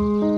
Mm-hmm.